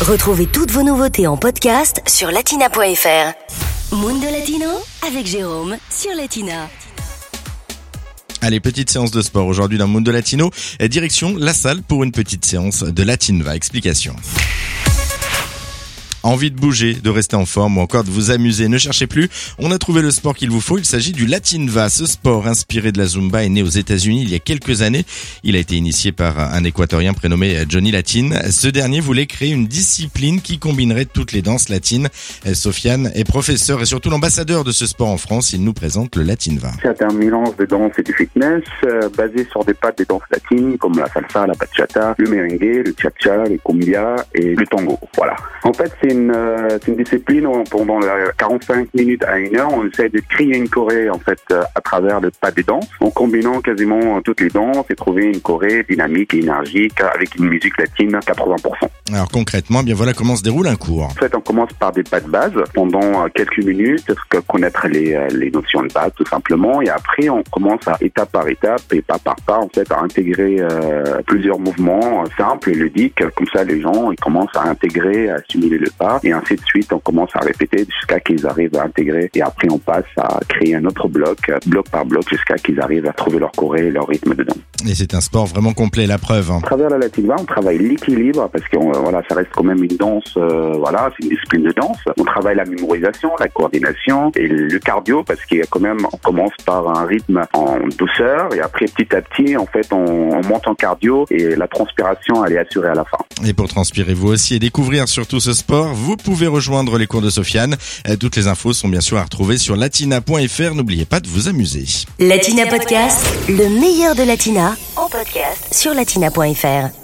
Retrouvez toutes vos nouveautés en podcast sur latina.fr. Mundo Latino avec Jérôme sur Latina. Allez, petite séance de sport aujourd'hui dans Mundo Latino. Direction la salle pour une petite séance de Latinva. Explication. Envie de bouger, de rester en forme ou encore de vous amuser, ne cherchez plus. On a trouvé le sport qu'il vous faut. Il s'agit du Latinva. Ce sport inspiré de la Zumba est né aux États-Unis il y a quelques années. Il a été initié par un équatorien prénommé Johnny Latin. Ce dernier voulait créer une discipline qui combinerait toutes les danses latines. Sofiane est professeur et surtout l'ambassadeur de ce sport en France. Il nous présente le Latinva. C'est un mélange de danse et de fitness euh, basé sur des pas des danses latines comme la salsa, la bachata, le merengue, le cha-cha, le cumbia et le tango. Voilà. En fait, c'est une, euh, c'est une discipline où pendant les 45 minutes à une heure, on essaie de créer une choré en fait euh, à travers le pas des danses, en combinant quasiment toutes les danses et trouver une choré dynamique et énergique avec une musique latine à 80%. Alors concrètement, bien voilà comment se déroule un cours. En fait, on commence par des pas de base pendant euh, quelques minutes, connaître les, euh, les notions de base tout simplement, et après on commence à étape par étape et pas par pas en fait à intégrer euh, plusieurs mouvements simples et ludiques, comme ça les gens ils commencent à intégrer, à assimiler le pas, et ainsi de suite on commence à répéter jusqu'à qu'ils arrivent à intégrer, et après on passe à créer un autre bloc, bloc par bloc, jusqu'à qu'ils arrivent à trouver leur choré et leur rythme dedans. Et c'est un sport vraiment complet, la preuve. Hein. À travers la latina, on travaille l'équilibre parce qu'on voilà, ça reste quand même une danse, euh, voilà, c'est une discipline de danse. On travaille la mémorisation, la coordination et le cardio parce qu'il y a quand même, on commence par un rythme en douceur et après petit à petit, en fait, on, on monte en cardio et la transpiration, elle est assurée à la fin. Et pour transpirer vous aussi et découvrir surtout ce sport, vous pouvez rejoindre les cours de Sofiane. Euh, toutes les infos sont bien sûr à retrouver sur latina.fr. N'oubliez pas de vous amuser. Latina Podcast, le meilleur de Latina en podcast sur latina.fr.